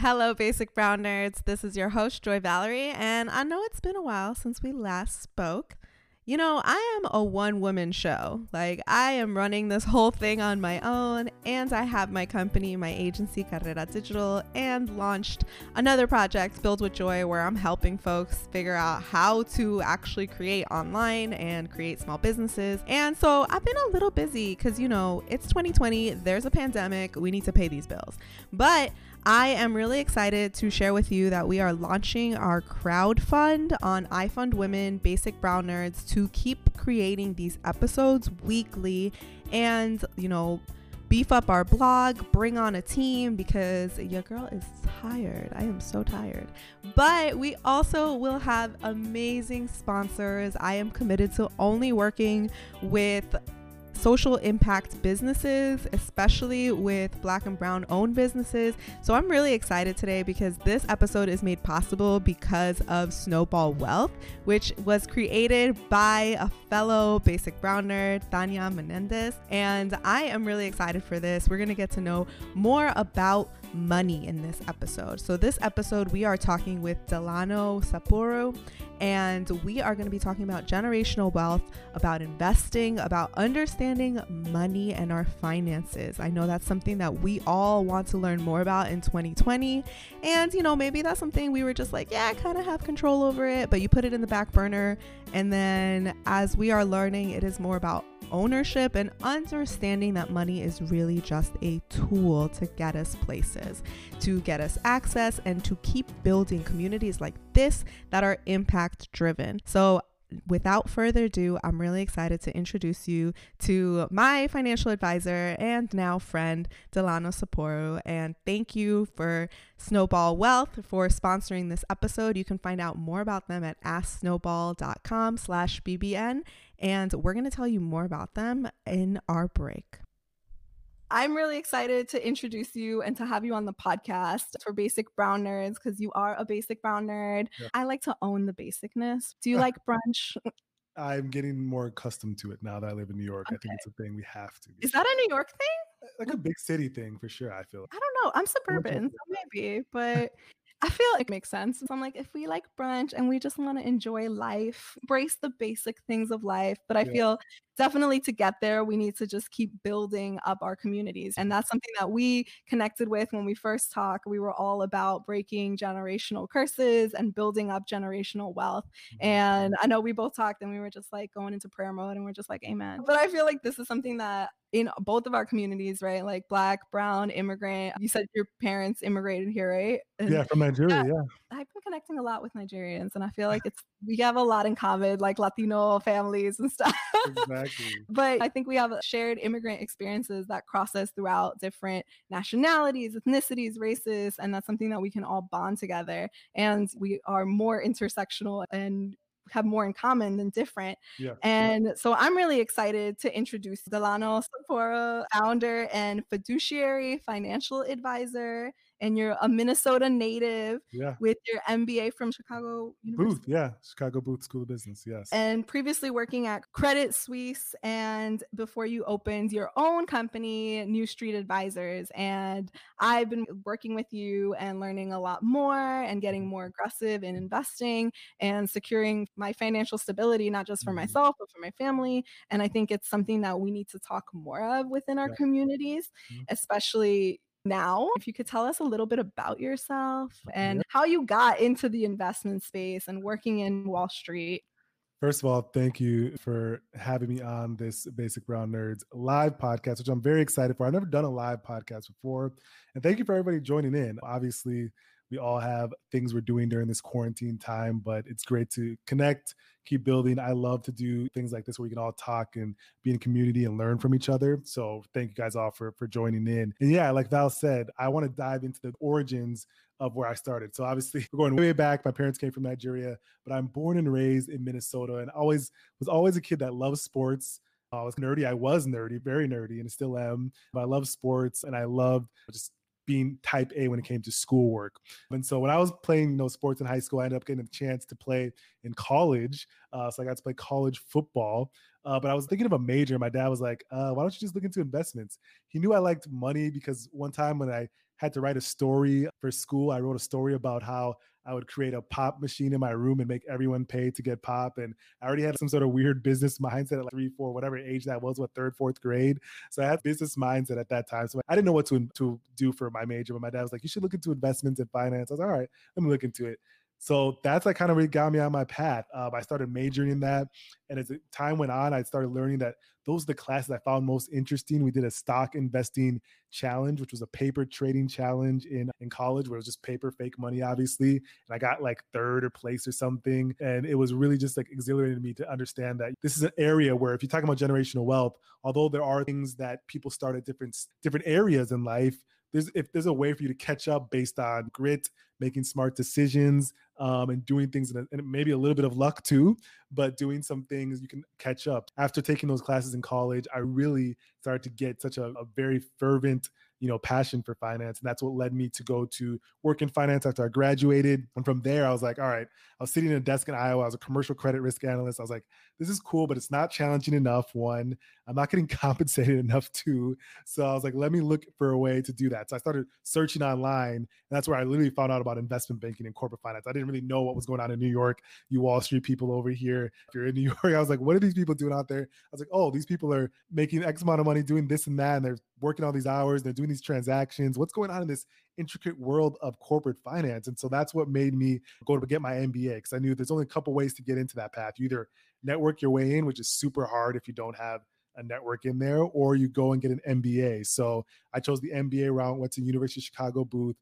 Hello, Basic Brown Nerds. This is your host, Joy Valerie, and I know it's been a while since we last spoke. You know, I am a one woman show. Like, I am running this whole thing on my own, and I have my company, my agency, Carrera Digital, and launched another project, Build with Joy, where I'm helping folks figure out how to actually create online and create small businesses. And so I've been a little busy because, you know, it's 2020, there's a pandemic, we need to pay these bills. But I am really excited to share with you that we are launching our crowd fund on iFund Women Basic Brown Nerds to keep creating these episodes weekly and, you know, beef up our blog, bring on a team because your girl is tired. I am so tired. But we also will have amazing sponsors. I am committed to only working with social impact businesses, especially with black and brown owned businesses. So I'm really excited today because this episode is made possible because of Snowball Wealth, which was created by a fellow basic brown nerd, Tanya Menendez. And I am really excited for this. We're going to get to know more about money in this episode. So, this episode, we are talking with Delano Saporu, and we are going to be talking about generational wealth, about investing, about understanding money and our finances. I know that's something that we all want to learn more about in 2020. And, you know, maybe that's something we were just like, yeah, I kind of have control over it, but you put it in the back burner. And then as we are learning, it is more about ownership and understanding that money is really just a tool to get us places, to get us access, and to keep building communities like this that are impact driven. So, without further ado, I'm really excited to introduce you to my financial advisor and now friend, Delano Saporu. And thank you for Snowball Wealth for sponsoring this episode. You can find out more about them at asksnowball.com slash BBN and we're going to tell you more about them in our break. I'm really excited to introduce you and to have you on the podcast for Basic Brown Nerds because you are a basic brown nerd. Yeah. I like to own the basicness. Do you like brunch? I'm getting more accustomed to it now that I live in New York. Okay. I think it's a thing we have to. Is that a New York thing? Like a big city thing for sure. I feel. Like. I don't know. I'm suburban, so maybe, but I feel like it makes sense. So I'm like, if we like brunch and we just want to enjoy life, embrace the basic things of life. But I yeah. feel definitely to get there, we need to just keep building up our communities. And that's something that we connected with when we first talked. We were all about breaking generational curses and building up generational wealth. Mm-hmm. And I know we both talked and we were just like going into prayer mode and we're just like, Amen. But I feel like this is something that in both of our communities, right? Like black, brown, immigrant. You said your parents immigrated here, right? And yeah, from Nigeria, yeah, yeah. I've been connecting a lot with Nigerians and I feel like it's we have a lot in common, like Latino families and stuff. Exactly. but I think we have shared immigrant experiences that cross us throughout different nationalities, ethnicities, races, and that's something that we can all bond together. And we are more intersectional and have more in common than different. Yeah. And yeah. so I'm really excited to introduce Delano Saporu, founder and fiduciary financial advisor and you're a Minnesota native yeah. with your MBA from Chicago University. Booth, yeah, Chicago Booth School of Business, yes. And previously working at Credit Suisse, and before you opened your own company, New Street Advisors. And I've been working with you and learning a lot more and getting more aggressive in investing and securing my financial stability, not just for mm-hmm. myself, but for my family. And I think it's something that we need to talk more of within our yeah. communities, mm-hmm. especially now. If you could tell us a little bit about yourself and how you got into the investment space and working in Wall Street. First of all, thank you for having me on this Basic Brown Nerds live podcast, which I'm very excited for. I've never done a live podcast before. And thank you for everybody joining in. Obviously, we all have things we're doing during this quarantine time, but it's great to connect, keep building. I love to do things like this where we can all talk and be in community and learn from each other. So thank you guys all for for joining in. And yeah, like Val said, I want to dive into the origins of where I started. So obviously we're going way back. My parents came from Nigeria, but I'm born and raised in Minnesota and always was always a kid that loves sports. I was nerdy. I was nerdy, very nerdy, and still am. But I love sports and I loved just being type A when it came to schoolwork. And so when I was playing you know, sports in high school, I ended up getting a chance to play in college. Uh, so I got to play college football. Uh, but I was thinking of a major. My dad was like, uh, why don't you just look into investments? He knew I liked money because one time when I had to write a story for school. I wrote a story about how I would create a pop machine in my room and make everyone pay to get pop. And I already had some sort of weird business mindset at like three, four, whatever age that was, what third, fourth grade. So I had business mindset at that time. So I didn't know what to, to do for my major, but my dad was like, you should look into investments and finance. I was like, all right, let me look into it. So that's like kind of really got me on my path. Um, I started majoring in that. And as time went on, I started learning that those are the classes I found most interesting. We did a stock investing challenge, which was a paper trading challenge in, in college where it was just paper, fake money, obviously. And I got like third or place or something. And it was really just like exhilarating to me to understand that this is an area where if you're talking about generational wealth, although there are things that people start at different different areas in life, there's if there's a way for you to catch up based on grit, making smart decisions, um, and doing things and maybe a little bit of luck too, but doing some things you can catch up. After taking those classes in college, I really started to get such a, a very fervent you know passion for finance and that's what led me to go to work in finance after i graduated and from there i was like all right. I was sitting in a desk in iowa i was a commercial credit risk analyst i was like this is cool but it's not challenging enough one i'm not getting compensated enough two. So i was like let me look for a way to do that. So i started searching online and that's where i literally found out about investment banking and corporate finance i didn't really know what was going on in new york you wall street people over here if you're in new york i was like what are these people doing out there i was like oh these people are making x amount of money doing this and that and they're working all these hours, they're doing these transactions. What's going on in this intricate world of corporate finance? And so that's what made me go to get my MBA because I knew there's only a couple ways to get into that path. You either network your way in, which is super hard if you don't have a network in there, or you go and get an MBA. So I chose the MBA route, went to University of Chicago Booth,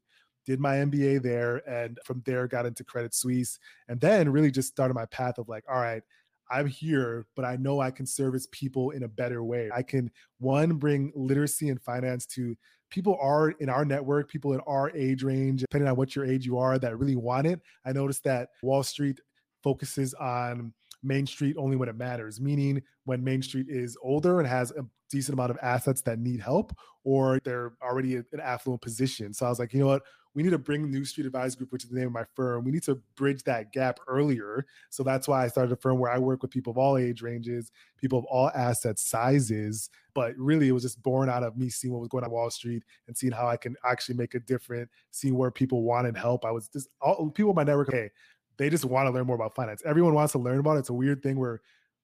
did my MBA there, and from there got into Credit Suisse, and then really just started my path of like, all right, I'm here, but I know I can service people in a better way. I can one bring literacy and finance to people are in our network, people in our age range, depending on what your age you are, that really want it. I noticed that Wall Street focuses on Main Street only when it matters, meaning when Main Street is older and has a decent amount of assets that need help, or they're already in an affluent position. So I was like, you know what? We need to bring New Street Advice Group, which is the name of my firm. We need to bridge that gap earlier. So that's why I started a firm where I work with people of all age ranges, people of all asset sizes. But really, it was just born out of me seeing what was going on Wall Street and seeing how I can actually make a difference, seeing where people wanted help. I was just all people in my network, hey, they just want to learn more about finance. Everyone wants to learn about it. It's a weird thing where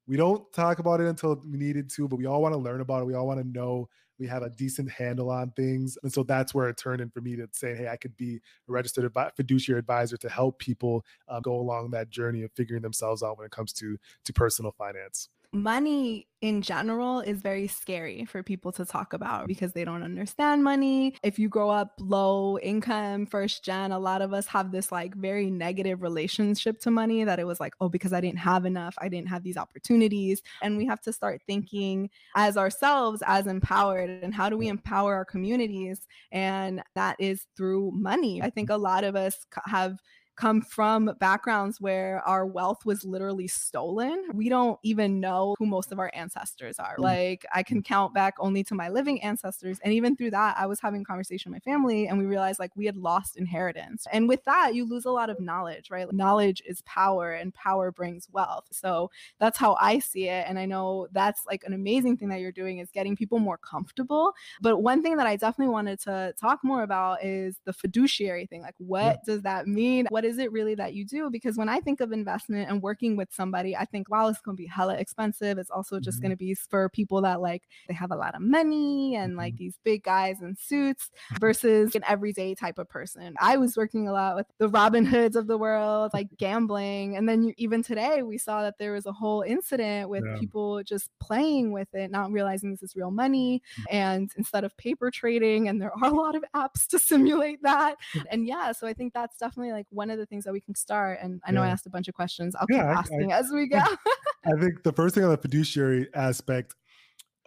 we don't talk about it until we needed to, but we all want to learn about it. We all want to know we have a decent handle on things. And so that's where it turned in for me to say, hey, I could be a registered fiduciary advisor to help people um, go along that journey of figuring themselves out when it comes to to personal finance money in general is very scary for people to talk about because they don't understand money. If you grow up low income, first gen, a lot of us have this like very negative relationship to money that it was like, oh, because I didn't have enough, I didn't have these opportunities. And we have to start thinking as ourselves as empowered and how do we empower our communities? And that is through money. I think a lot of us have come from backgrounds where our wealth was literally stolen. We don't even know who most of our ancestors are. Mm. Like I can count back only to my living ancestors. And even through that, I was having a conversation with my family and we realized like we had lost inheritance. And with that, you lose a lot of knowledge, right? Knowledge is power and power brings wealth. So that's how I see it. And I know that's like an amazing thing that you're doing is getting people more comfortable. But one thing that I definitely wanted to talk more about is the fiduciary thing. Like what yeah. does that mean? What what is it really that you do? Because when I think of investment and working with somebody, I think, wow, it's going to be hella expensive. It's also just mm-hmm. going to be for people that like they have a lot of money and like mm-hmm. these big guys in suits versus an everyday type of person. I was working a lot with the Robin Hoods of the world, like gambling. And then you, even today, we saw that there was a whole incident with yeah. people just playing with it, not realizing this is real money. Mm-hmm. And instead of paper trading, and there are a lot of apps to simulate that. And yeah, so I think that's definitely like one of the things that we can start. And I know yeah. I asked a bunch of questions. I'll yeah, keep asking I, as we go. I think the first thing on the fiduciary aspect,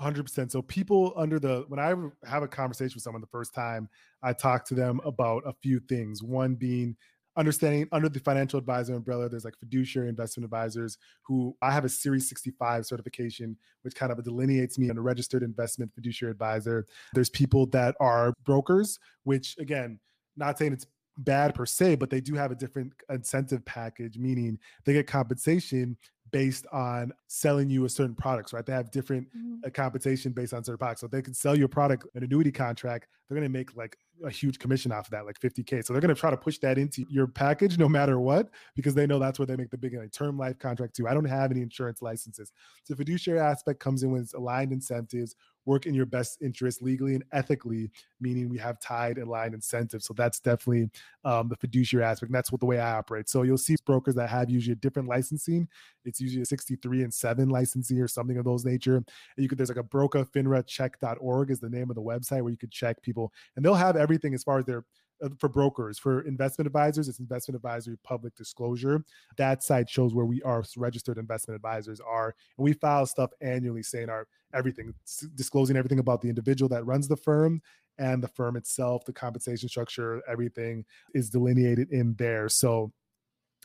100%. So people under the when I have a conversation with someone the first time, I talk to them about a few things. One being understanding under the financial advisor umbrella, there's like fiduciary investment advisors who I have a Series 65 certification, which kind of delineates me on a registered investment fiduciary advisor. There's people that are brokers, which again, not saying it's bad per se, but they do have a different incentive package, meaning they get compensation based on selling you a certain products, right? They have different Mhm. uh, compensation based on certain products. So they can sell you a product, an annuity contract, they're going to make like a huge commission off of that, like 50K. So they're going to try to push that into your package no matter what, because they know that's where they make the big like, term life contract too. I don't have any insurance licenses. So the fiduciary aspect comes in with aligned incentives, work in your best interest legally and ethically, meaning we have tied aligned incentives. So that's definitely um, the fiduciary aspect. And that's what the way I operate. So you'll see brokers that have usually a different licensing. It's usually a 63 and 7 licensee or something of those nature. And you could there's like a broker finracheck.org is the name of the website where you could check people and they'll have everything as far as their uh, for brokers. For investment advisors it's investment advisory public disclosure. That site shows where we are registered investment advisors are and we file stuff annually saying our everything disclosing everything about the individual that runs the firm and the firm itself the compensation structure everything is delineated in there. So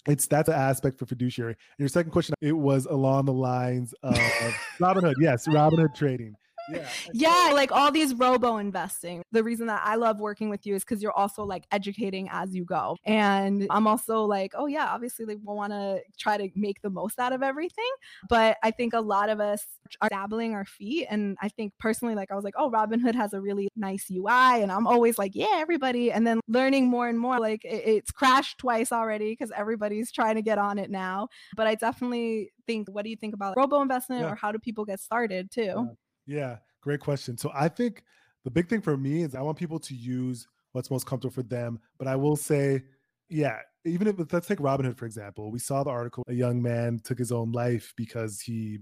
it's that's an aspect for fiduciary. And your second question, it was along the lines of Robinhood. Yes, Robinhood trading. Yeah. Yeah, like all these robo investing. The reason that I love working with you is because you're also like educating as you go. And I'm also like, oh, yeah, obviously, we want to try to make the most out of everything. But I think a lot of us are dabbling our feet. And I think personally, like, I was like, oh, Robinhood has a really nice UI. And I'm always like, yeah, everybody. And then learning more and more, like, it- it's crashed twice already because everybody's trying to get on it now. But I definitely think, what do you think about robo investment Yeah. or how do people get started too? Yeah, great question. So I think the big thing for me is I want people to use what's most comfortable for them. But I will say, yeah, even if let's take Robinhood for example. We saw the article. A young man took his own life because he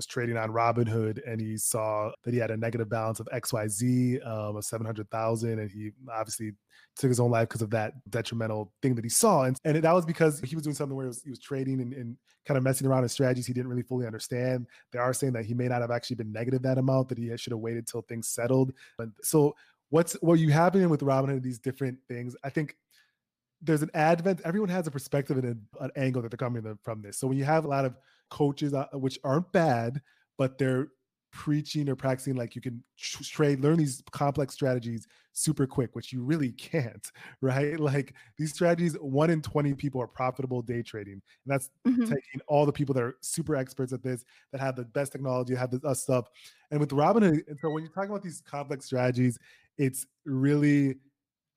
was trading on Robinhood and he saw that he had a negative balance of XYZ um, of 700,000. And he obviously took his own life because of that detrimental thing that he saw. And, and that was because he was doing something where he was, he was trading and, and kind of messing around in strategies he didn't really fully understand. They are saying that he may not have actually been negative that amount, that he should have waited till things settled. But so what's what you happening with Robinhood, these different things, I think there's an advent, everyone has a perspective and an, an angle that they're coming from this. So when you have a lot of coaches, uh, which aren't bad, but they're preaching or practicing like you can trade, learn these complex strategies super quick, which you really can't, right? Like these strategies, one in 20 people are profitable day trading. And that's Mhm. taking all the people that are super experts at this, that have the best technology, have the uh, stuff. And with Robinhood, and so when you're talking about these complex strategies, it's really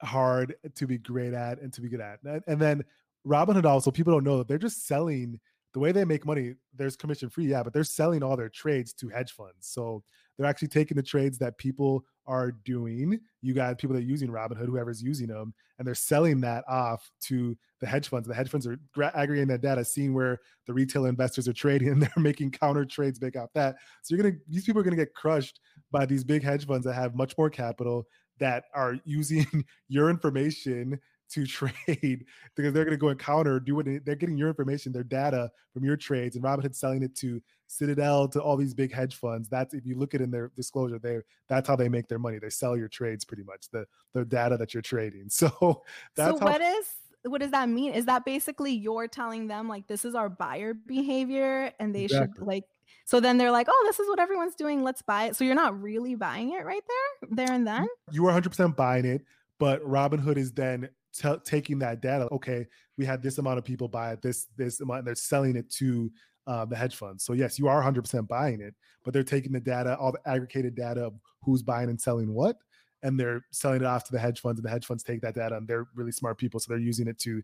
hard to be great at and to be good at. And, and then Robinhood also, people don't know that they're just selling the way they make money. There's commission free, yeah, but they're selling all their trades to hedge funds. So they're actually taking the trades that people are doing. You got people that are using Robinhood, whoever's using them, and they're selling that off to the hedge funds. The hedge funds are aggregating that data, seeing where the retail investors are trading, and they're making counter trades based off that. So you're gonna these people are gonna get crushed by these big hedge funds that have much more capital that are using your information to trade because they're going to go and counter do what they- they're getting your information their data from your trades and robinhood selling it to citadel to all these big hedge funds that's if you look at it in their disclosure they that's how they make their money they sell your trades pretty much the the data that you're trading so that's so how what is what does that mean? Is that basically you're telling them like this is our buyer behavior and they should like so then they're like, oh, this is what everyone's doing. Let's buy it. So you're not really buying it right there, there and then. you are 100% buying it but robinhood is then t- taking that data okay we had this amount of people buy it this this amount and they're selling it to uh, the hedge funds so yes you are 100% buying it but they're taking the data all the aggregated data of who's buying and selling what and they're selling it off to the hedge funds and the hedge funds take that data and they're really smart people so they're using it to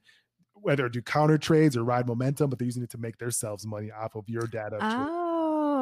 whether do counter trades or ride momentum but they're using it to make themselves money off of your data trade.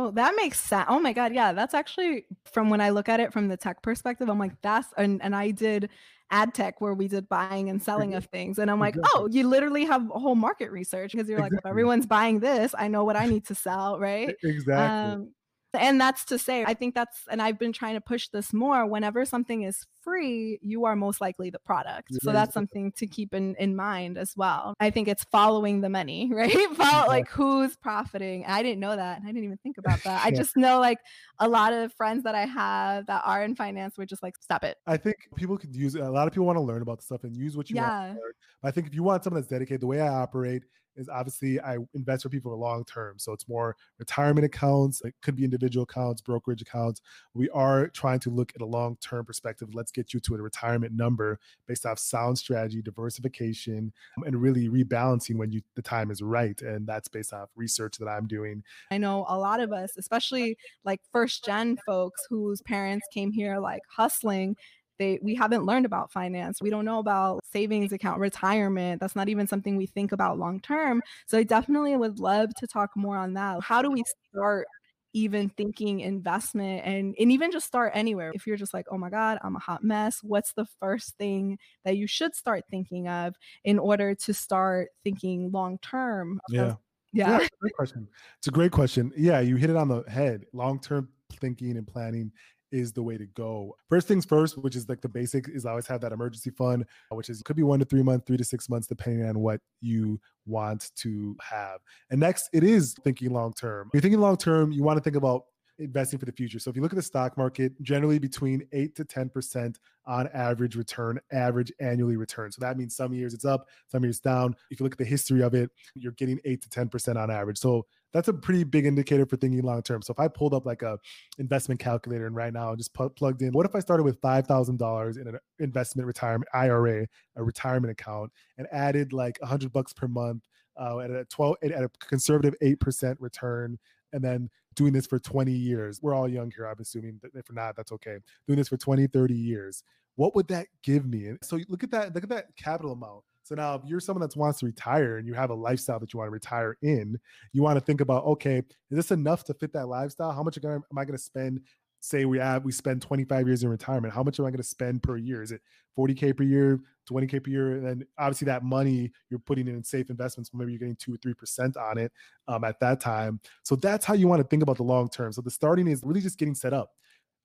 Oh, that makes sense. Oh my god, yeah, that's actually from when I look at it from the tech perspective. I'm like, that's and and I did ad tech where we did buying and selling of things, and I'm like, Exactly. oh, you literally have a whole market research because you're like, if Exactly. everyone's buying this, I know what I need to sell, right? exactly Um, and that's to say, I think that's, and I've been trying to push this more. Whenever something is free, you are most likely the product. So that's something to keep in, in mind as well. I think it's following the money, right? Follow like who's profiting. I didn't know that. I didn't even think about that. I just know like a lot of friends that I have that are in finance were just like, stop it. I think people could use a lot of people want to learn about stuff and use what you want. Yeah. to learn. But I think if you want someone that's dedicated, the way I operate is obviously I invest for people for long term. So it's more retirement accounts, it could be individual accounts, brokerage accounts. We are trying to look at a long term perspective. Let's get you to a retirement number based off sound strategy, diversification, and really rebalancing when you the time is right. And that's based off research that I'm doing. I know a lot of us, especially like first gen folks whose parents came here like hustling they we haven't learned about finance. We don't know about savings account retirement. That's not even something we think about long term. So i definitely would love to talk more on that. How do we start even thinking investment and and even just start anywhere? If you're just like oh my god i'm a hot mess what's the first thing that you should start thinking of in order to start thinking long term yeah. Yeah, yeah. great question. It's a great question. Yeah you hit it on the head. Long term thinking and planning is the way to go. First things first, which is like the basic, is always have that emergency fund, uh, which is could be one to three months, three to six months, depending on what you want to have. And next, it is thinking long term. You're thinking long term, you want to think about investing for the future. So if you look at the stock market, generally between 8 to 10% on average return, average annually return. So that means some years it's up, some years down. If you look at the history of it, you're getting 8 to 10% on average. So that's a pretty big indicator for thinking long term. So if I pulled up like a investment calculator and right now just plugged in, what if I started with five thousand dollars in an investment retirement IRA, a retirement account, and added like a hundred bucks per month uh, at a twelve at a conservative eight percent return, and then doing this for 20 years. We're all young here, I'm assuming. If not, that's okay. Doing this for 20, 30 years. What would that give me? So look at that, look at that capital amount. So now if you're someone that wants to retire and you have a lifestyle that you want to retire in, you want to think about, okay, is this enough to fit that lifestyle? How much am I going to spend say we have we spend 25 years in retirement how much am i going to spend per year? Is it 40k per year 20k per year? And then obviously that money you're putting in safe investments maybe you're getting 2 or 3% on it um, at that time. So that's how you want to think about the long term. So the starting is really just getting set up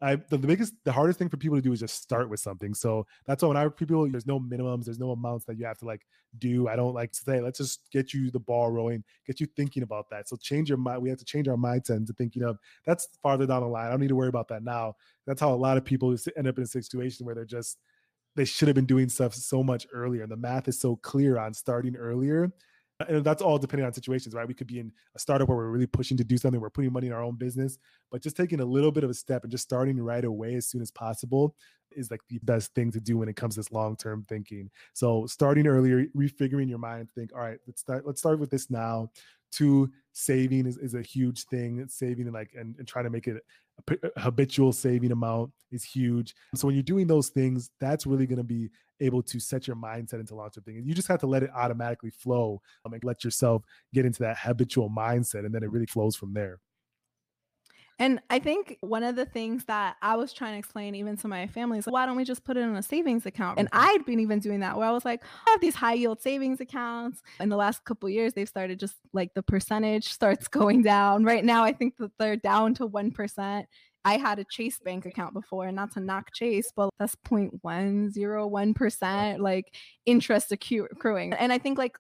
I, the, the, biggest, the hardest thing for people to do is just start with something. So that's why when I people, there's no minimums, there's no amounts that you have to like do. I don't like to say, let's just get you the ball rolling, get you thinking about that. So change your mind. We have to change our mindset into thinking of that's farther down the line. I don't need to worry about that now. That's how a lot of people end up in a situation where they're just, they should have been doing stuff so much earlier. And the math is so clear on starting earlier and that's all depending on situations, right? We could be in a startup where we're really pushing to do something, we're putting money in our own business, but just taking a little bit of a step and just starting right away as soon as possible is like the best thing to do when it comes to this long-term thinking. So starting earlier, refiguring your mind, think, all right, let's start, let's start with this now. Two, saving is, is a huge thing. Saving and like and, and trying to make it a, a habitual saving amount is huge. So when you're doing those things, that's really going to be able to set your mindset into lots of things. You just have to let it automatically flow um, and let yourself get into that habitual mindset, and then it really flows from there. And I think one of the things that I was trying to explain even to my family is like, why don't we just put it in a savings account? And mm-hmm. I'd been even doing that where I was like, I have these high yield savings accounts. In the last couple years, they've started just like the percentage starts going down. Right now, I think that they're down to 1%. I had a Chase Bank account before, and not to knock Chase, but that's 0.101% like interest accruing. And I think like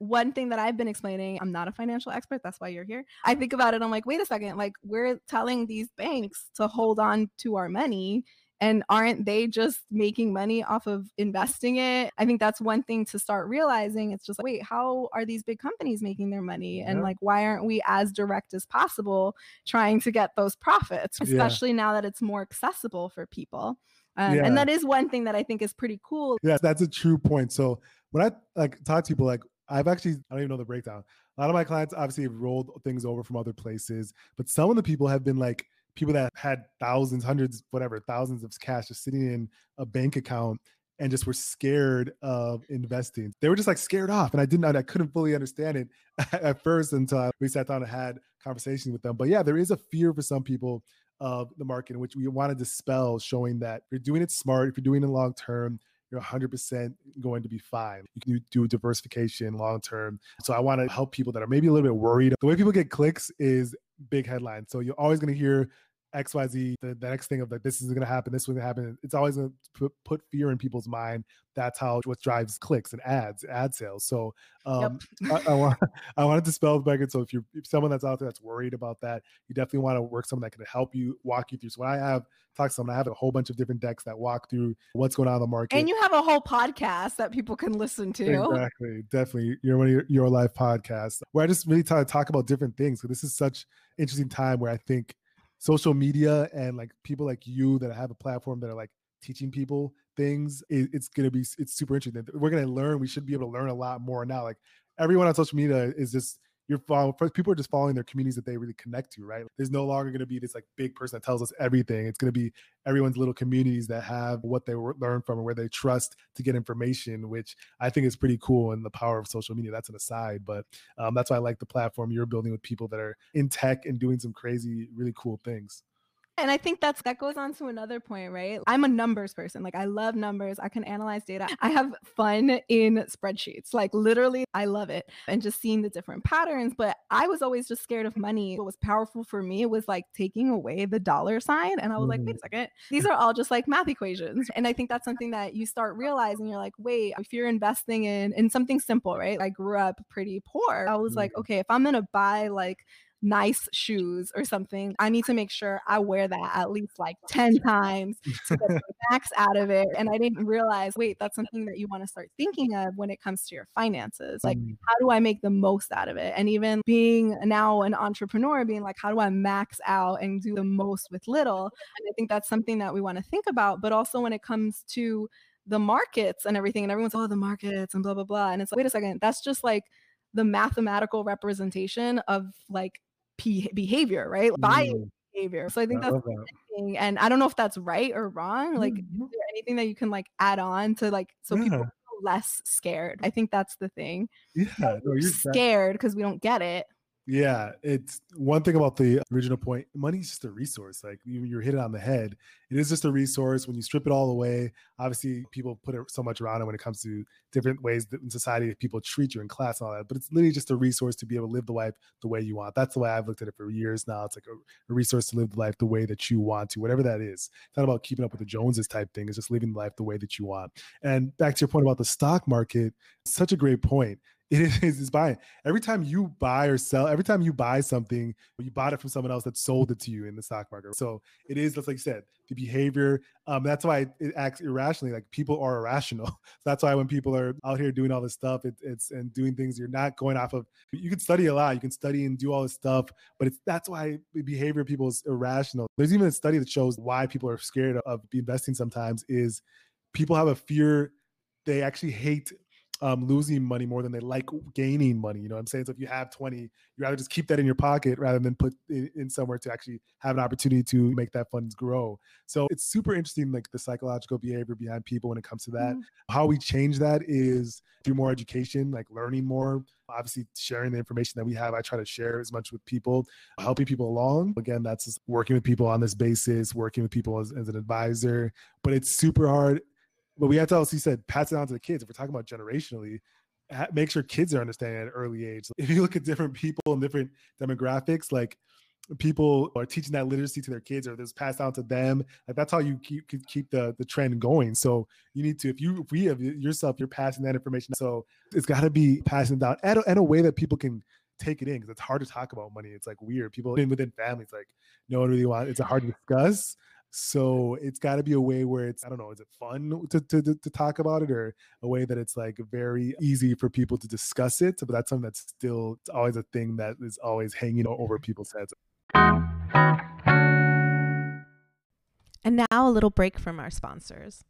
one thing that I've been explaining, I'm not a financial expert. That's why you're here. I think about it. I'm like, wait a second. Like, we're telling these banks to hold on to our money. And aren't they just making money off of investing it? I think that's one thing to start realizing. It's just like, wait, how are these big companies making their money? And yeah. like, why aren't we as direct as possible trying to get those profits, especially yeah. now that it's more accessible for people? Um, yeah. And that is one thing that I think is pretty cool. Yeah, that's a true point. So when I like talk to people, like I've actually, I don't even know the breakdown. A lot of my clients obviously have rolled things over from other places, but some of the people have been like people that had thousands, hundreds, whatever, thousands of cash just sitting in a bank account and just were scared of investing. They were just like scared off. And I didn't, I couldn't fully understand it at first until we sat down and had conversations with them. But yeah, there is a fear for some people of the market, which we want to dispel, showing that if you're doing it smart, if you're doing it long term, you're 100% going to be fine. You can do diversification long term. So I want to help people that are maybe a little bit worried. The way people get clicks is big headlines. So you're always going to hear XYZ, the, the next thing of like, this is going to happen, this is going to happen. It's always going to put, put fear in people's mind. That's how what drives clicks and ads, ad sales. So um, yep. I, I, want, I wanted to spell the record. So if you're if someone that's out there that's worried about that, you definitely want to work someone that can help you, walk you through. So when I have talk to someone, I have a whole bunch of different decks that walk through what's going on in the market. And you have a whole podcast that people can listen to. Exactly. Definitely. Your one your, your life podcast where I just really try to talk about different things. So this is such interesting time where I think social media and like people like you that have a platform that are like teaching people things it, it's gonna be it's super interesting. We're gonna learn we should be able to learn a lot more now like everyone on social media is just you're people are just following their communities that they really connect to right? There's no longer going to be this like big person that tells us everything. It's going to be everyone's little communities that have what they learn from and where they trust to get information which i think is pretty cool and the power of social media. That's an aside but um, that's why i like the platform you're building with people that are in tech and doing some crazy really cool things and I think that's that goes on to another point, right? I'm a numbers person. Like I love numbers. I can analyze data. I have fun in spreadsheets. Like literally, I love it. And just seeing the different patterns. But I was always just scared of money. What was powerful for me was like taking away the dollar sign. And I was like, wait a mm-hmm. second. These are all just like math equations. And I think that's something that you start realizing. You're like, wait, if you're investing in in something simple, right? I grew up pretty poor. I was like, okay, if I'm gonna buy like nice shoes or something, I need to make sure I wear that at least like 10 times to get the max out of it. And I didn't realize, wait, that's something that you want to start thinking of when it comes to your finances. Like, mm. how do I make the most out of it? And even being now an entrepreneur, being like, how do I max out and do the most with little? And I think that's something that we want to think about. But also when it comes to the markets and everything, and everyone's, oh, the markets and blah, blah, blah. And it's like, wait a second, that's just like, the mathematical representation of like behavior, right? Buying mm. behavior. So I think I that's that. and I don't know if that's right or wrong. Like, mm-hmm. is there anything that you can like add on to like so yeah. people less scared? I think that's the thing. Yeah, no, you're scared because we don't get it. Yeah, it's one thing about the original point. Money is just a resource. Like you, you're hitting on the head. It is just a resource. When you strip it all away, obviously people put it so much around it when it comes to different ways that in society that people treat you in class and all that. But it's literally just a resource to be able to live the life the way you want. That's the way I've looked at it for years now. It's like a, a resource to live the life the way that you want to, whatever that is. It's not about keeping up with the Joneses type thing. It's just living life the way that you want. And back to your point about the stock market, such a great point it is is buying. Every time you buy or sell, every time you buy something, you bought it from someone else that sold it to you in the stock market. So it is just like you said, the behavior. Um, that's why it acts irrationally. Like people are irrational. So that's why when people are out here doing all this stuff, it, it's and doing things you're not going off of. You can study a lot. You can study and do all this stuff, but it's that's why behavior people is irrational. There's even a study that shows why people are scared of investing sometimes is people have a fear they actually hate um, losing money more than they like gaining money. You know what I'm saying? So if you have 20, you rather just keep that in your pocket rather than put it in somewhere to actually have an opportunity to make that funds grow. So it's super interesting, like the psychological behavior behind people when it comes to that. Mm-hmm. How we change that is through more education, like learning more, obviously sharing the information that we have. I try to share as much with people, helping people along. Again, that's working with people on this basis, working with people as, as an advisor. But it's super hard but we have to also, he said, pass it on to the kids. If we're talking about generationally, make sure kids are understanding at an early age. If you look at different people and different demographics, like people are teaching that literacy to their kids or this passed down to them like that's how you keep keep the the trend going. So you need to if you if we have yourself you're passing that information. So it's got to be passing down at a, at a way that people can take it in because it's hard to talk about money. It's like weird. People even within families like no one really wants it's hard to discuss so it's got to be a way where it's, I don't know, is it fun to, to, to talk about it or a way that it's like very easy for people to discuss it? But that's something that's still it's always a thing that is always hanging over people's heads. And now a little break from our sponsors.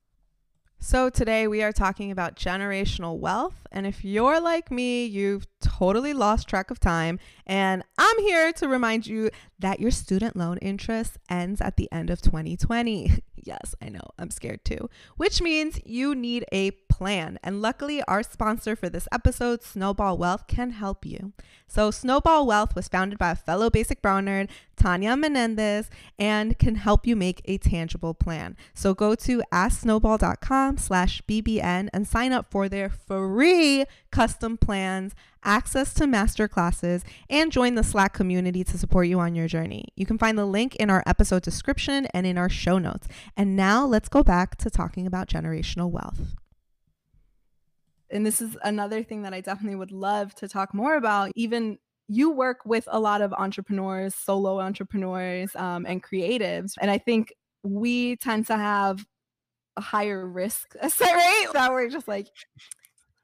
So, today we are talking about generational wealth. And if you're like me, you've totally lost track of time. And I'm here to remind you that your student loan interest ends at the end of 2020. yes, I know, I'm scared too, which means you need a plan. And luckily, our sponsor for this episode, Snowball Wealth, can help you. So, Snowball Wealth was founded by a fellow basic brown nerd, Tanya Menendez, and can help you make a tangible plan. So, go to asksnowball.com slash BBN and sign up for their free custom plans access to master classes, and join the Slack community to support you on your journey. You can find the link in our episode description and in our show notes. And now let's go back to talking about generational wealth. And this is another thing that I definitely would love to talk more about, even you work with a lot of entrepreneurs, solo entrepreneurs, um, and creatives. And I think we tend to have a higher risk, set. right? That we're just like,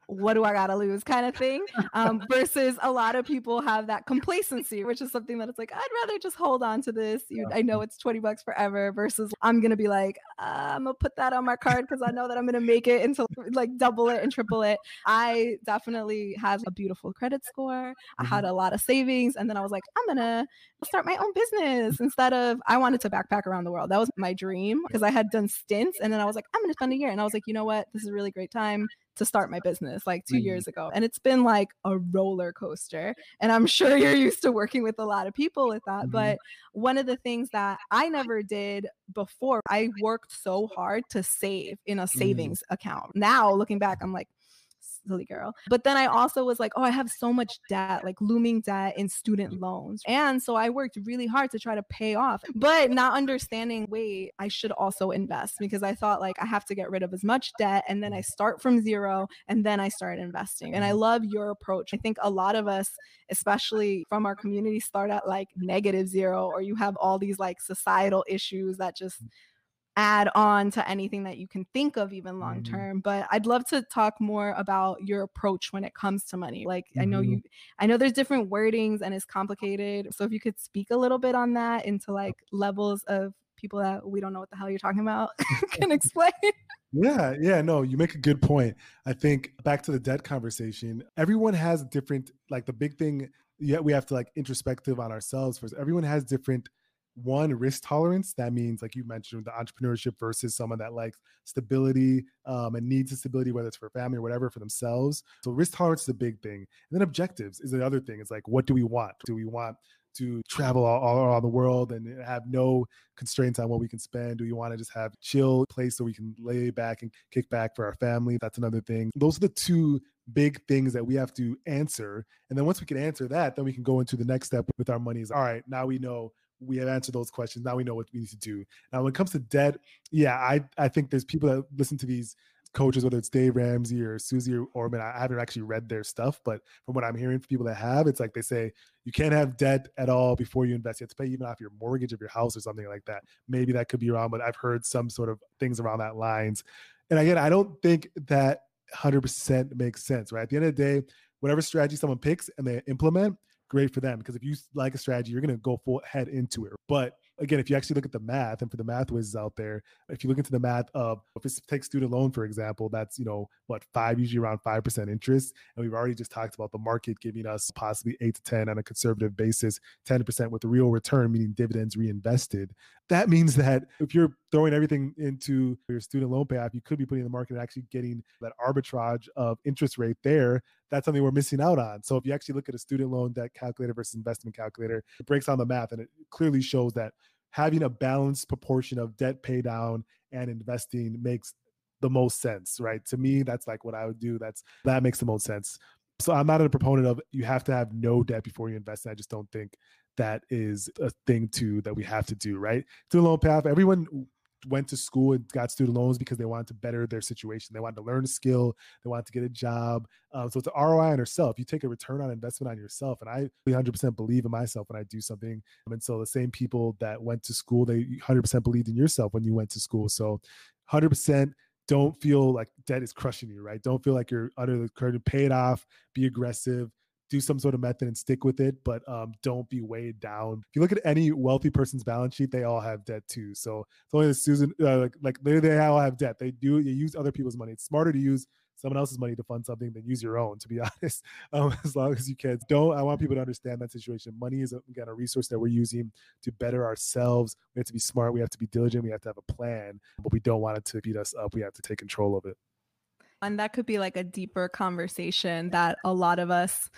what do I gotta lose kind of thing. Um, versus a lot of people have that complacency, which is something that it's like, I'd rather just hold on to this. You, I know it's 20 bucks forever versus I'm gonna be like, uh, I'm gonna put that on my card because I know that I'm gonna make it into like double it and triple it. I definitely have a beautiful credit score. I had mm-hmm. a lot of savings, and then I was like, I'm gonna start my own business instead of I wanted to backpack around the world. That was my dream because I had done stints, and then I was like, I'm gonna spend a year, and I was like, you know what, this is a really great time to start my business like 2 mm-hmm. years ago. And it's been like a roller coaster. And I'm sure you're used to working with a lot of people with that. Mm-hmm. But one of the things that I never did before, I worked so hard to save in a mm-hmm. savings mm-hmm. account. Now looking back, I'm like, silly girl. But then I also was like, oh, I have so much debt, like looming debt in student mm. loans. And so I worked really hard to try to pay off, but not understanding, wait, I should also invest because I thought like I have to get rid of as much debt and then I start from zero and then I start investing. And I mm. love your approach. I think a lot of us, especially from our community, start at like negative zero or you have all these like societal issues that just mm add on to anything that you can think of even long mm-hmm. term mm-hmm. but i'd love to talk more about your approach when it comes to money like mm-hmm. i know you mm-hmm. i know there's different wordings and it's complicated so if you could speak a little bit on that into like levels of people that we don't know what the hell you're talking about can explain yeah yeah no you make a good point i think back to the debt conversation everyone has different like the big thing yeah we have to like introspective on ourselves first everyone has different one risk tolerance that means like you mentioned the entrepreneurship versus someone that likes stability um, and needs the stability whether it's for family or whatever for themselves so risk tolerance is a big thing and then objectives is the other thing it's like what do we want do we want to travel all, all around the world and have no constraints on what we can spend? Do we want to just have chill place so we can lay back and kick back for our family? That's another thing. Those are the two big things that we have to answer. And then once we can answer that, then we can go into the next step with our money. Is all right, now we know we have answered those questions. Now we know what we need to do. Now, when it comes to debt, yeah, I I think there's people that listen to these coaches, whether it's Dave Ramsey or Susie Orman. I haven't actually read their stuff, but from what I'm hearing from people that have, it's like they say you can't have debt at all before you invest. You have to pay even off your mortgage of your house or something like that. Maybe that could be wrong, but I've heard some sort of things around that lines. And again, I don't think that 100% makes sense, right? At the end of the day, whatever strategy someone picks and they implement, great for them because if you like a strategy, you're going to go full head into it. But again, if you actually look at the math, and for the math whizzes out there, if you look into the math of if it takes student loan, for example, that's you know what five, usually around five percent interest, and we've already just talked about the market giving us possibly eight to ten on a conservative basis, ten percent with a real return, meaning dividends reinvested. That means that if you're throwing everything into your student loan payoff, you could be putting the market and actually getting that arbitrage of interest rate there. That's something we're missing out on. So if you actually look at a student loan debt calculator versus investment calculator, it breaks down the math and it clearly shows that having a balanced proportion of debt pay down and investing makes the most sense, right? To me, that's like what I would do. That's that makes the most sense. So I'm not a proponent of you have to have no debt before you invest. I just don't think that is a thing too that we have to do, right? Student loan path. Everyone went to school and got student loans because they wanted to better their situation. They wanted to learn a skill. They wanted to get a job. Um, so it's an ROI on yourself. You take a return on investment on yourself. And I 100% believe in myself when I do something. And so the same people that went to school, they 100% believed in yourself when you went to school. So 100% don't feel like debt is crushing you, right? Don't feel like you're under the curtain. Pay it off. Be aggressive do some sort of method and stick with it, but um, don't be weighed down. If you look at any wealthy person's balance sheet, they all have debt too. So it's only the Susan, uh, like, like they, they all have debt. They do you use other people's money. It's smarter to use someone else's money to fund something than use your own, to be honest. Um, as long as you can. Don't I want people to understand that situation. Money is again a resource that we're using to better ourselves. We have to be smart. We have to be diligent. We have to have a plan, but we don't want it to beat us up. We have to take control of it. And that could be like a deeper conversation that a lot of us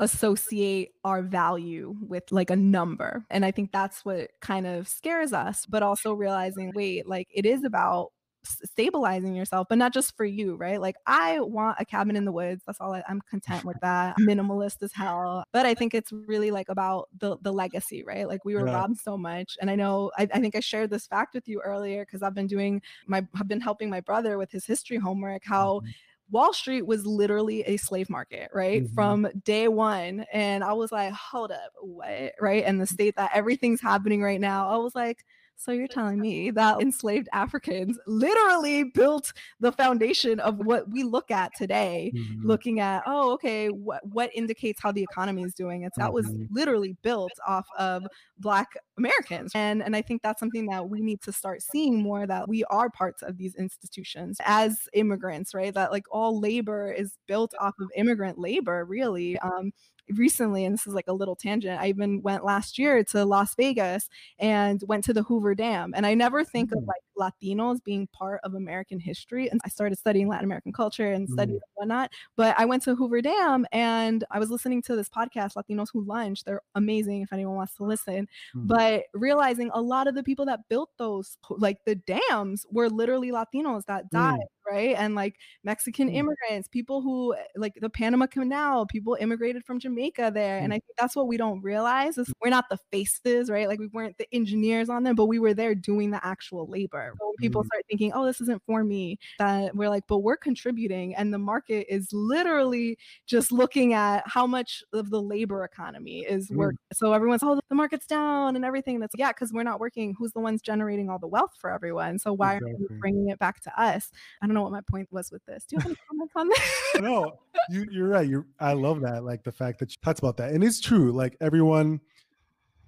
associate our value with like a number. And I think that's what kind of scares us, but also realizing, wait, like it is about stabilizing yourself, but not just for you, right? Like I want a cabin in the woods. That's all I, am content with that. Minimalist as hell. But I think it's really like about the the legacy, right? Like we were yeah. robbed so much. And I know I, I think I shared this fact with you earlier because I've been doing my I've been helping my brother with his history homework, how mm-hmm. Wall Street was literally a slave market, right? Mm-hmm. From day one. And I was like, hold up, what? Right. And the state that everything's happening right now, I was like, so you're telling me that enslaved Africans literally built the foundation of what we look at today, mm-hmm. looking at, oh, okay, what what indicates how the economy is doing? It's that was mm-hmm. literally built off of black Americans. And and I think that's something that we need to start seeing more that we are parts of these institutions as immigrants, right? That like all labor is built off of immigrant labor, really. Um, recently, and this is like a little tangent, I even went last year to Las Vegas and went to the Hoover Dam. And I never think mm. of like Latinos being part of American history. And I started studying Latin American culture and studying mm. whatnot. But I went to Hoover Dam and I was listening to this podcast, Latinos Who Lunch. They're amazing if anyone wants to listen. Mm. But realizing a lot of the people that built those, like the dams, were literally Latinos that died. Mm right? And like Mexican mm. immigrants, people who eh, like the Panama Canal, people immigrated from Jamaica there. Mm. And I think that's what we don't realize is we're not the faces, right? Like we weren't the engineers on them, but we were there doing the actual labor. So when people mm. start thinking, oh, this isn't for me, that we're like, but we're contributing. And the market is literally just looking at how much of the labor economy is mm. work. So everyone's, oh, the market's down and everything. That's yeah, because we're not working. Who's the ones generating all the wealth for everyone? So why exactly. are we bringing it back to us? I don't know what my point was with this. Do you have any comments on this? no, you, you're right. You're I love that. Like the fact that you talked about that. And it's true. Like everyone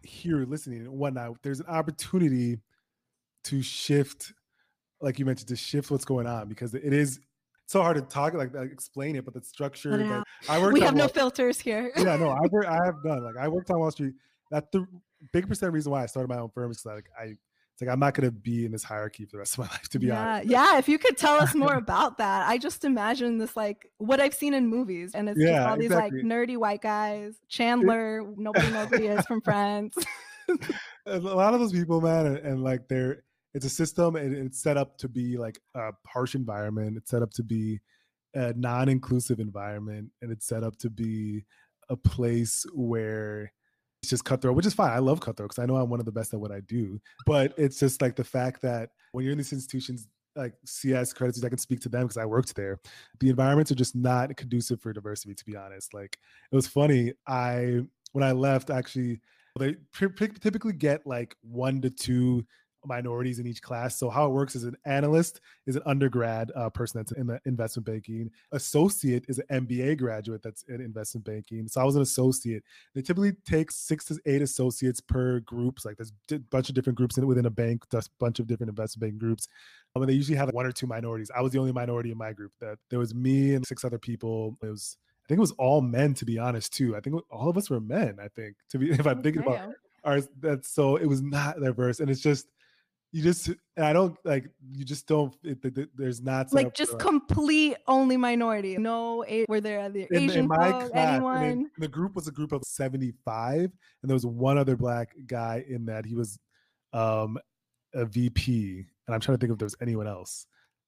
here listening and whatnot, there's an opportunity to shift, like you mentioned, to shift what's going on because it is so hard to talk like, like explain it, but the structure. That I work. We have no filters here. yeah, no, I work. I have done like I worked on Wall Street. That's the big percent reason why I started my own firm is like I it's like I'm not going to be in this hierarchy for the rest of my life, to be yeah, honest. Yeah, if you could tell us more about that, I just imagine this like what I've seen in movies, and it's yeah, just all these exactly. like nerdy white guys. Chandler, nobody knows who he is from Friends. a lot of those people, man, and, and like they're it's a system, and it's set up to be like a harsh environment. It's set up to be a non-inclusive environment, and it's set up to be a place where it's just cutthroat, which is fine. I love cutthroat because I know I'm one of the best at what I do. But it's just like the fact that when you're in these institutions, like CS credits, I can speak to them because I worked there. The environments are just not conducive for diversity, to be honest. Like it was funny. I when I left, actually, they typically get like one to two minorities in each class. So how it works is an analyst is an undergrad uh, person that's in the investment banking. Associate is an MBA graduate that's in investment banking. So I was an associate. They typically take six to eight associates per group. So like there's a bunch of different groups within a bank. A bunch of different investment banking groups. Um, and they usually have one or two minorities. I was the only minority in my group. That there was me and six other people. It was I think it was all men to be honest too. I think all of us were men. I think to be if I'm thinking about ours, that's so it was not diverse, and it's just you just i don't like you just don't it, it, there's not like just complete only minority. No were there the in, asian in my class, anyone? the group was a group of 75 and there was one other black guy in that. He was um a vp and i'm trying to think if there was anyone else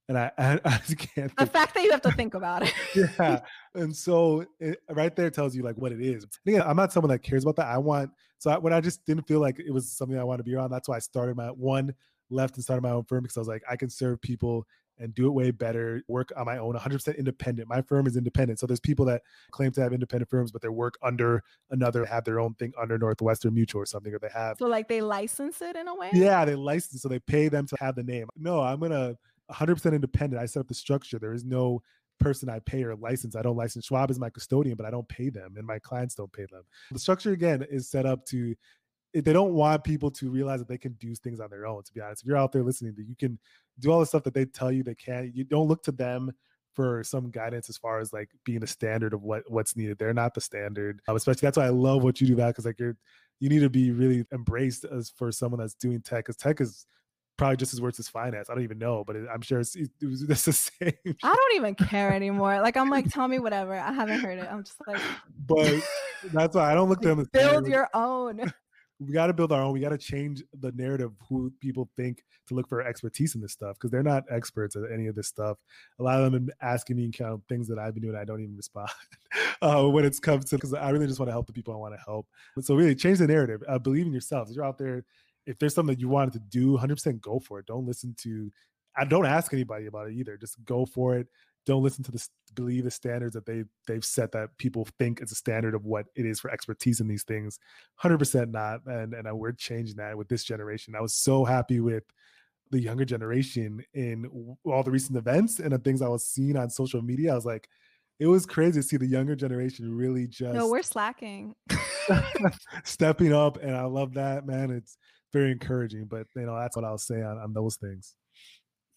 and I, I, I can't. The fact that you have to think about it. yeah, and so it, right there tells you like what it is. Again, I'm not someone that cares about that. I want so I, when I just didn't feel like it was something I wanted to be around. That's why I started my one left and started my own firm because I was like, I can serve people and do it way better, work on my own, 100% independent. My firm is independent. So there's people that claim to have independent firms, but they work under another, have their own thing under Northwestern Mutual or something, or they have. So like they license it in a way? Yeah, they license. So they pay them to have the name. No, I'm going to 100% independent. I set up the structure. There is no person I pay or license. I don't license. Schwab is my custodian, but I don't pay them, and my clients don't pay them. The structure again is set up to they don't want people to realize that they can do things on their own. To be honest, if you're out there listening, that you can do all the stuff that they tell you they can. You don't look to them for some guidance as far as like being the standard of what what's needed. They're not the standard. Um, especially that's why I love what you do, that because like you're you need to be really embraced as for someone that's doing tech because tech is probably just as worth as finance. I don't even know, but it, I'm sure it's, it, was it's the same. I don't even care anymore. Like I'm like, tell me whatever. I haven't heard it. I'm just like, but that's why I don't look at them. Build your own. we got to build our own. We got to change the narrative who people think to look for expertise in this stuff because they're not experts at any of this stuff. A lot of them have been asking me kind of things that I've been doing. I don't even respond uh, when it comes to because I really just want to help the people I want to help. So really change the narrative. Uh, believe in yourselves. If you're out there, if there's something that you wanted to do, 100% go for it. Don't listen to. I don't ask anybody about it either. Just go for it don't listen to the believe the standards that they they've set that people think is a standard of what it is for expertise in these things 100% not and and uh, we're changing that with this generation i was so happy with the younger generation in all the recent events and the things i was seeing on social media i was like it was crazy to see the younger generation really just no we're slacking stepping up and i love that man it's very encouraging but you know that's what i'll say on, on those things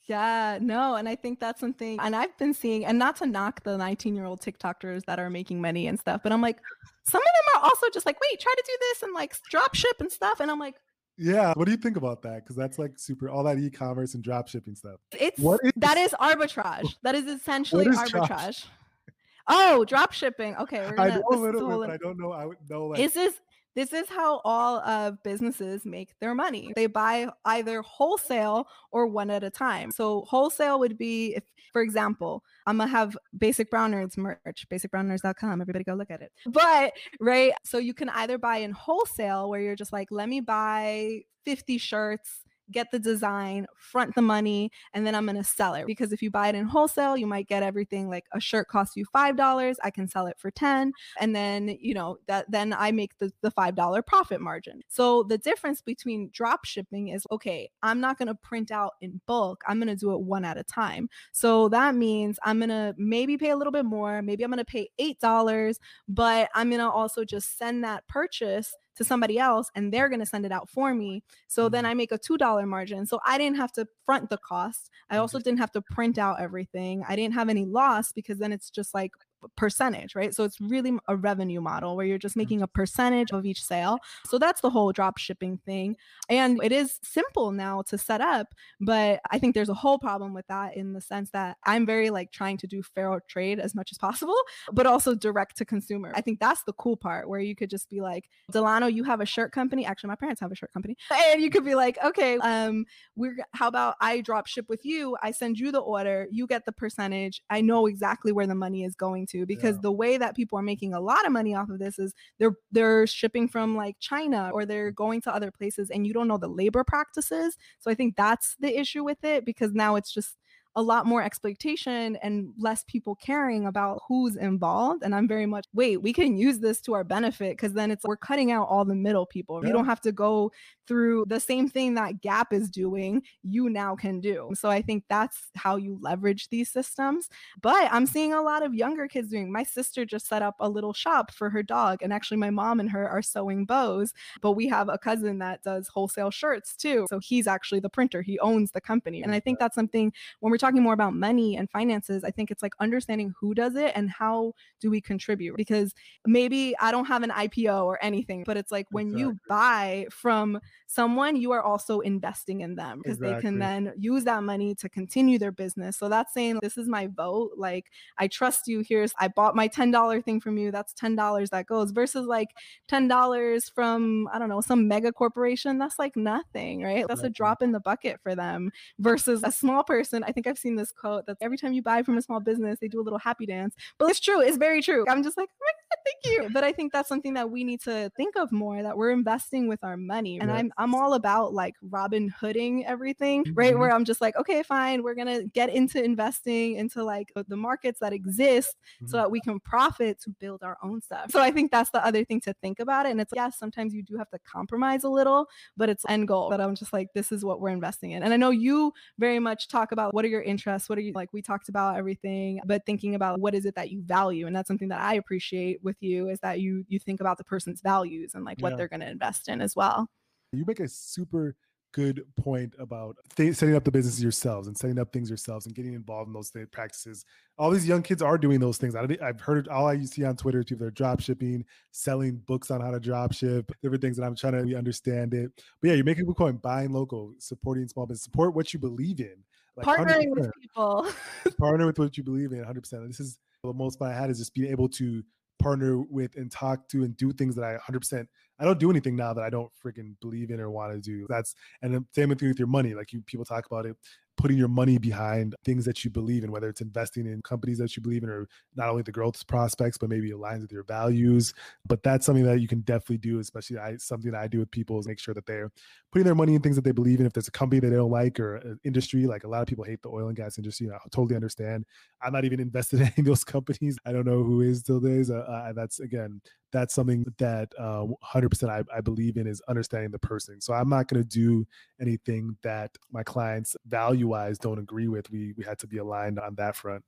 yeah, no, and I think that's something, and I've been seeing, and not to knock the 19 year old TikTokers that are making money and stuff, but I'm like, some of them are also just like, wait, try to do this and like drop ship and stuff. And I'm like, yeah, what do you think about that? Because that's like super, all that e commerce and drop shipping stuff. It's what is, that is arbitrage. That is essentially is arbitrage. Oh, drop shipping. Okay, we're gonna, I know a little bit, but I don't know. I would know. Like, is this this is how all of businesses make their money. They buy either wholesale or one at a time. So wholesale would be if for example, I'm gonna have basic brown nerds merch, basicbrownnerds.com. Everybody go look at it. But right, so you can either buy in wholesale where you're just like, let me buy 50 shirts get the design, front the money, and then I'm going to sell it. Because if you buy it in wholesale, you might get everything like a shirt costs you $5, I can sell it for 10, and then, you know, that then I make the the $5 profit margin. So the difference between drop shipping is okay, I'm not going to print out in bulk. I'm going to do it one at a time. So that means I'm going to maybe pay a little bit more, maybe I'm going to pay $8, but I'm going to also just send that purchase to somebody else and they're going to send it out for me. So mm-hmm. then I make a $2 margin. So I didn't have to front the cost. I also didn't have to print out everything. I didn't have any loss because then it's just like percentage, right? So it's really a revenue model where you're just mm. making a percentage of each sale. So that's the whole drop shipping thing. And it is simple now to set up, but I think there's a whole problem with that in the sense that I'm very like trying to do fair trade as much as possible, but also direct to consumer. I think that's the cool part where you could just be like, Delano, you have a shirt company. Actually, my parents have a shirt company. And you could be like, okay, um, we're how about I drop ship with you? I send you the order, you get the percentage. I know exactly where the money is going to because yeah. the way that people are making a lot of money off of this is they're they're shipping from like China or they're mm-hmm. going to other places and you don't know the labor practices. So I think that's the issue with it because now it's just a lot more exploitation and less people caring about who's involved. And I'm very much, wait, we can use this to our benefit because then it's we're cutting out all the middle people. Yeah. You don't have to go through the same thing that Gap is doing, you now can do. So I think that's how you leverage these systems. But I'm seeing a lot of younger kids doing. My sister just set up a little shop for her dog, and actually my mom and her are sewing bows. But we have a cousin that does wholesale shirts too. So he's actually the printer. He owns the company. And I think that's something when we're talking more about money and finances, I think it's like understanding who does it and how do we contribute because maybe I don't have an IPO or anything, but it's like when exactly. you buy from someone, you are also investing in them because exactly. they can then use that money to continue their business. So that's saying, this is my vote. Like, I trust you. Here's, I bought my $10 thing from you. That's $10 that goes versus like $10 from, I don't know, some mega corporation. That's like nothing, right? That's a drop in the bucket for them versus a small person. I think I've seen this quote that every time you buy from a small business, they do a little happy dance. But it's true. It's very true. I'm just like, oh thank you. But I think that's something that we need to think of more that we're investing with our money. And yes. I'm I'm all about like Robin Hooding everything, mm-hmm. right? Where I'm just like, okay, fine, we're gonna get into investing into like the markets that exist mm-hmm. so that we can profit to build our own stuff. So I think that's the other thing to think about it. And it's like, yes, sometimes you do have to compromise a little, but it's end goal. But I'm just like, this is what we're investing in. And I know you very much talk about what are your interests, what are you like we talked about everything, but thinking about what is it that you value. And that's something that I appreciate with you is that you you think about the person's values and like what they're going to invest in as well. You make a super good point about th- setting up the business yourselves and setting up things yourselves and getting involved in those th- practices. All these young kids are doing those things. I, have heard all I see on Twitter too. They're drop shipping, selling books on how to drop ship, different things, and I'm trying to understand it. But yeah, you're making a good point. Buying local, supporting small business, support what you believe in. Like Partnering with people. partner with what you believe in 100%. This is the most fun I had is just being able to partner with and talk to and do things that I 100% I don't do anything now that I don't freaking believe in or want to do. That's and the same thing with your money. Like you people talk about it putting your money behind things that you believe in, whether it's investing in companies that you believe in, or not only the growth prospects, but maybe aligns with your values. But that's something that you can definitely do, especially I, something I do with people is make sure that they're putting their money in things that they believe in. If there's a company that they don't like or an industry, like a lot of people hate the oil and gas industry, I totally understand. I'm not even invested in any of those companies. I don't know who is still days. Uh, uh, that's again, that's something that uh, 100% I, I believe in is understanding the person. So I'm not going to do anything that my clients value wise don't agree with. We we had to be aligned on that front.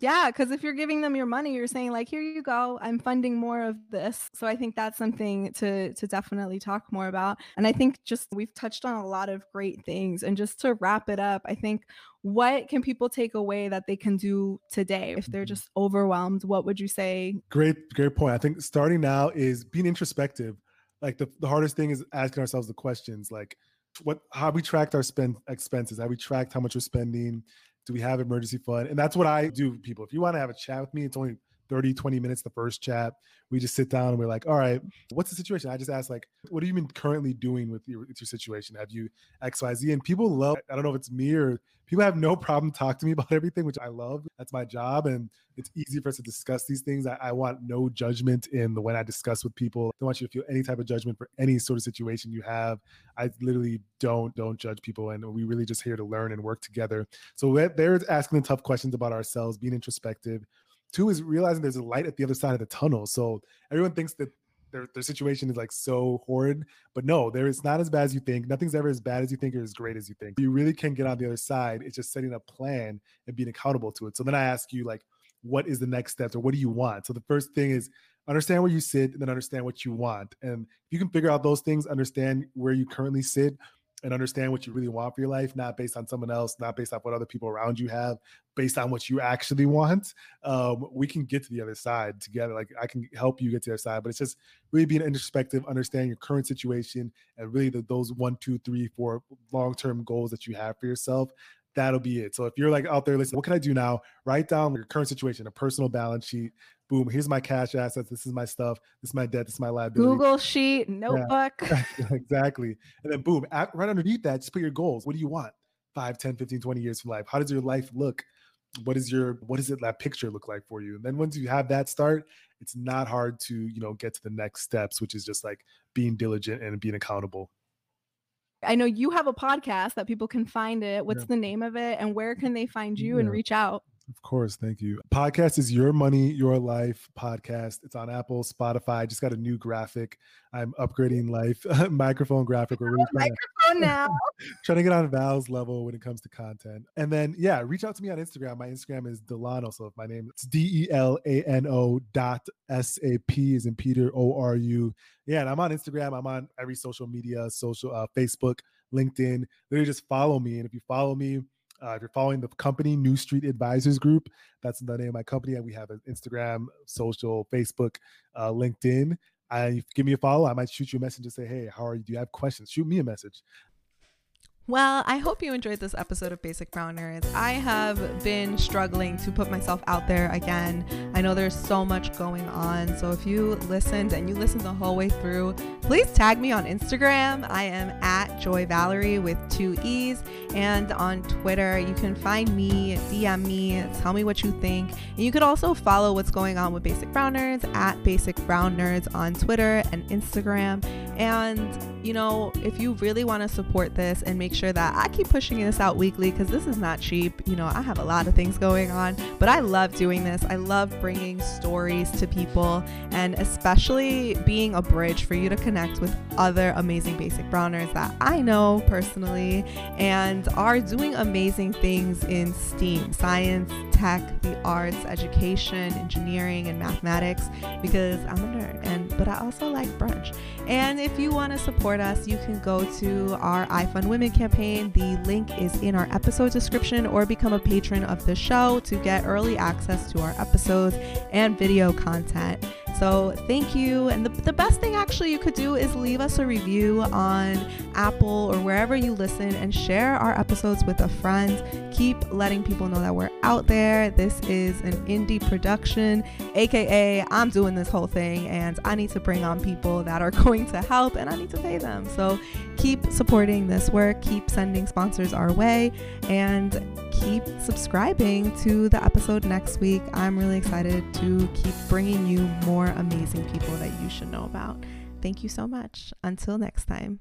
Yeah, because if you're giving them your money, you're saying like, "Here you go, I'm funding more of this." So I think that's something to to definitely talk more about. And I think just we've touched on a lot of great things. And just to wrap it up, I think what can people take away that they can do today if they're Mm-hmm. just overwhelmed? What would you say? Great, great point. I think starting now is being introspective. Like the, the hardest thing is asking ourselves the questions like what how we tracked our spend expenses, have we tracked how much we're spending? Do we have emergency fund? And that's what I do, people. If you want to have a chat with me, it's only 30, 20 minutes the first chat. We just sit down and we're like, all right, what's the situation? I just ask like, what have you been currently doing with your, with your situation? Have you XYZ? And people love, I don't know if it's me or people have no problem talking to me about everything, which I love. That's my job. And it's easy for us to discuss these things. I, I want no judgment in the when I discuss with people. I don't want you to feel any type of judgment for any sort of situation you have. I literally don't don't judge people, and we really just here to learn and work together. So they're asking the tough questions about ourselves, being introspective. Two is realizing there's a light at the other side of the tunnel. So everyone thinks that their, their situation is like so horrid, but no, there is not as bad as you think. Nothing's ever as bad as you think or as great as you think. You really can get on the other side. It's just setting a plan and being accountable to it. So then I ask you like, what is the next steps or what do you want? So the first thing is understand where you sit and then understand what you want. And if you can figure out those things, understand where you currently sit and understand what you really want for your life, not based on someone else, not based on what other people around you have, based on what you actually want, um, we can get to the other side together. Like I can help you get to the other side, but it's just really being introspective, understand your current situation, and really the, those one, two, three, four long term goals that you have for yourself. That'll be it. So if you're like out there, listen, what can I do now? Write down your current situation, a personal balance sheet. Boom, here's my cash assets. This is my stuff. This is my debt. This is my liability. Google Sheet, notebook. exactly. And then boom, at, right underneath that, just put your goals. What do you want? 5, 10, 15, 20 years from life. How does your life look? What is your what does it that picture look like for you? And then once you have that start, it's not hard to, you know, get to the next steps, which is just like being diligent and being accountable. I know you have a podcast that people can find it. What's Yeah. the name of it and where can they find you and reach out? Of course, thank you. Podcast is Your Money, Your Life podcast. It's on Apple, Spotify. Just got a new graphic. I'm upgrading life microphone graphic. We're really trying to Oh, now. trying to get on Val's level when it comes to content. And then, yeah, reach out to me on Instagram. My Instagram is Delano. So if my name is D E L A N O dot S A P is in Peter O R U. Yeah, and I'm on Instagram. I'm on every social media, social uh, Facebook, LinkedIn. Literally just follow me. And if you follow me, uh, if you're following the company New Street Advisors Group, that's the name of my company. And we have an Instagram, social, Facebook, uh, LinkedIn. I give me a follow. I might shoot you a message and say, "Hey, how are you? Do you have questions?" Shoot me a message. Well, I hope you enjoyed this episode of Basic Brown Nerds. I have been struggling to put myself out there again. I know there's so much going on. So if you listened and you listened the whole way through, please tag me on Instagram. I am at Joy Valerie with two E's. And on Twitter, you can find me, DM me, tell me what you think. And you could also follow what's going on with Basic Brown Nerds at Basic Brown Nerds on Twitter and Instagram. And, you know, if you really want to support this and make sure that I keep pushing this out weekly, because this is not cheap, you know, I have a lot of things going on, but I love doing this. I love bringing stories to people and especially being a bridge for you to connect with other amazing basic browners that I know personally and are doing amazing things in STEAM science, tech, the arts, education, engineering, and mathematics because I'm a nerd and but I also like brunch. And if you want to support us, you can go to our iFund Women campaign. The link is in our episode description or become a patron of the show to get early access to our episodes and video content. So thank you. And the, the best thing actually you could do is leave us a review on Apple or wherever you listen and share our episodes with a friend. Keep letting people know that we're out there. This is an indie production, aka I'm doing this whole thing and I need to bring on people that are going to help and I need to pay them. So keep supporting this work, keep sending sponsors our way, and keep subscribing to the episode next week. I'm really excited to keep bringing you more amazing people that you should know about. Thank you so much. Until next time.